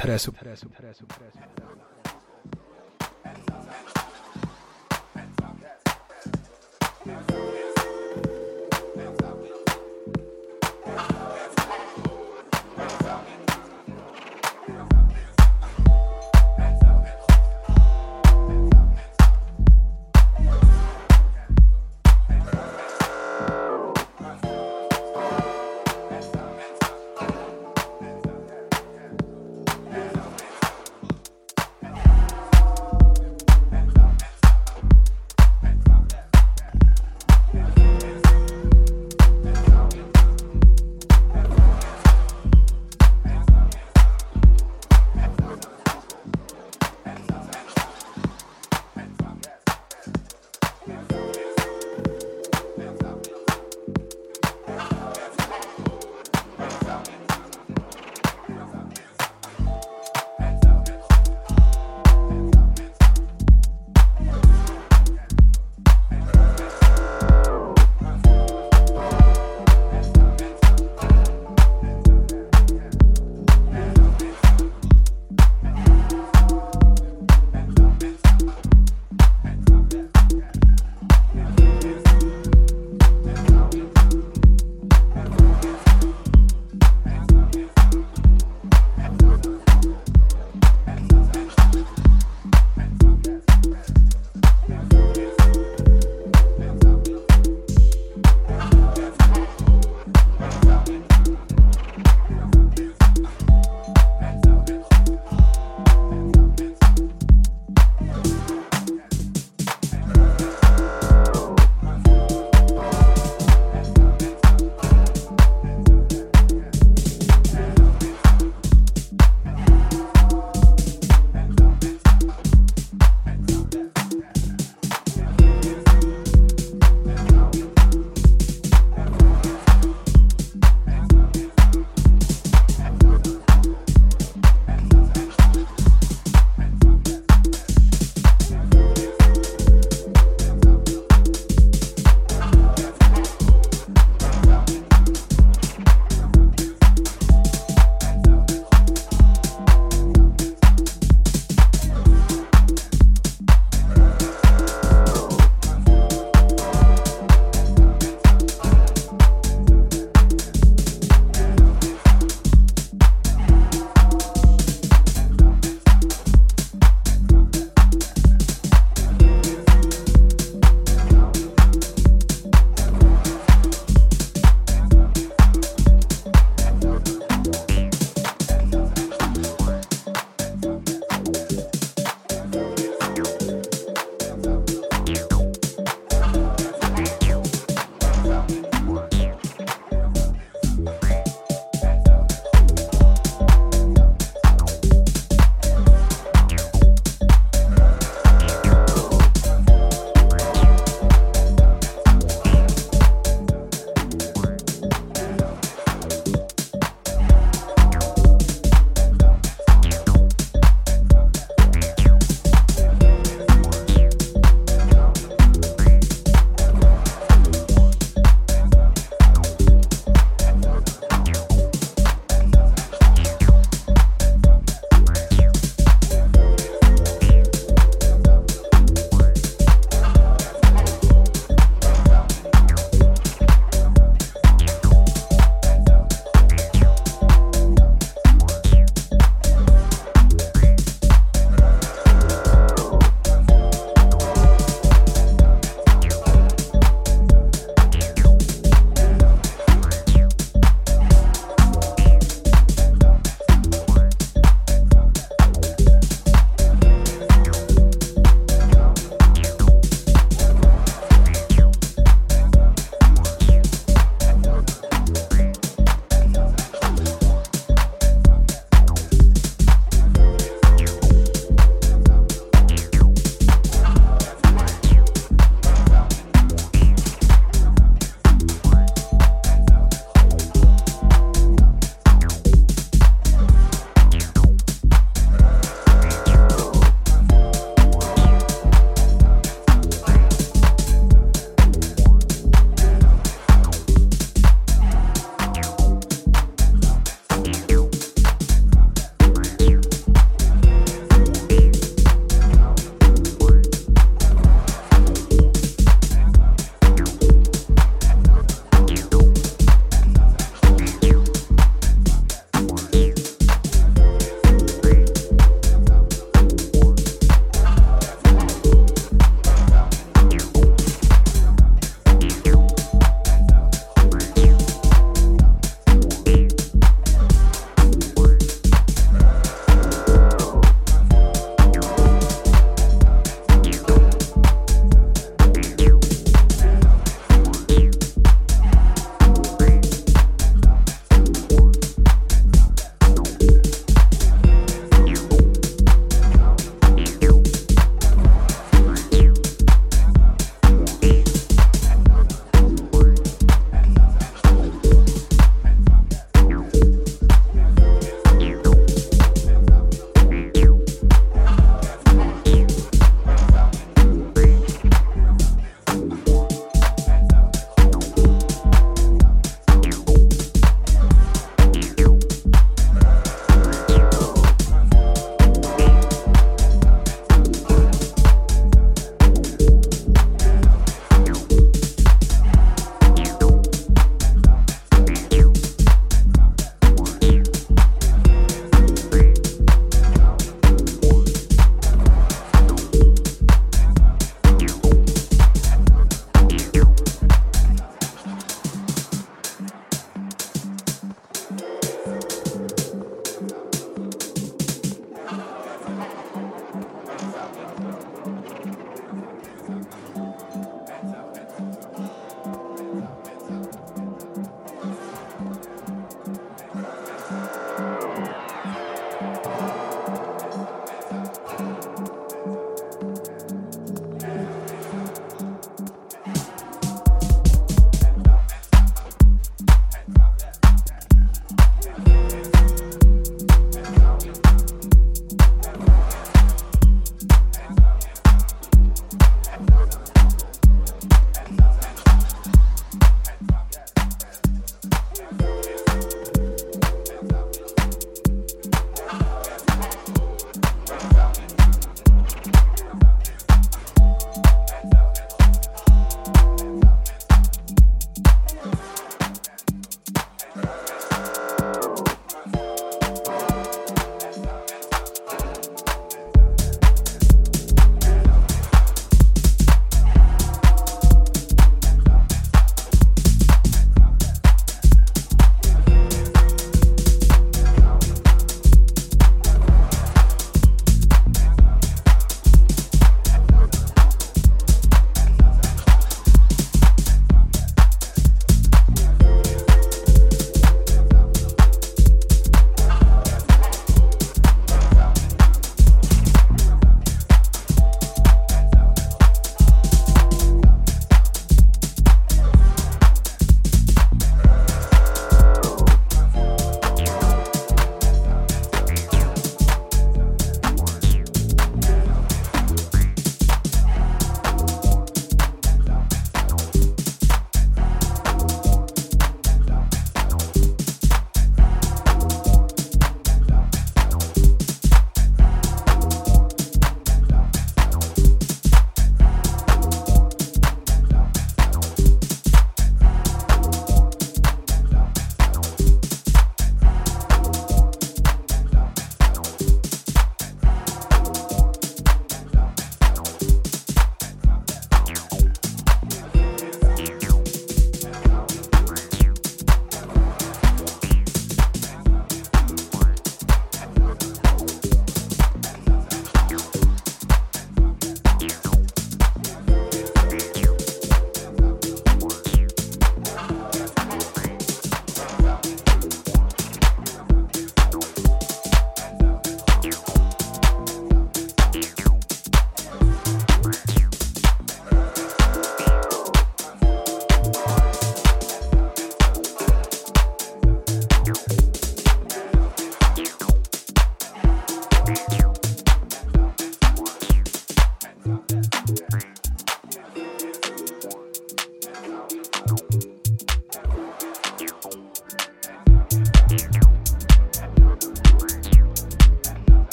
interessu.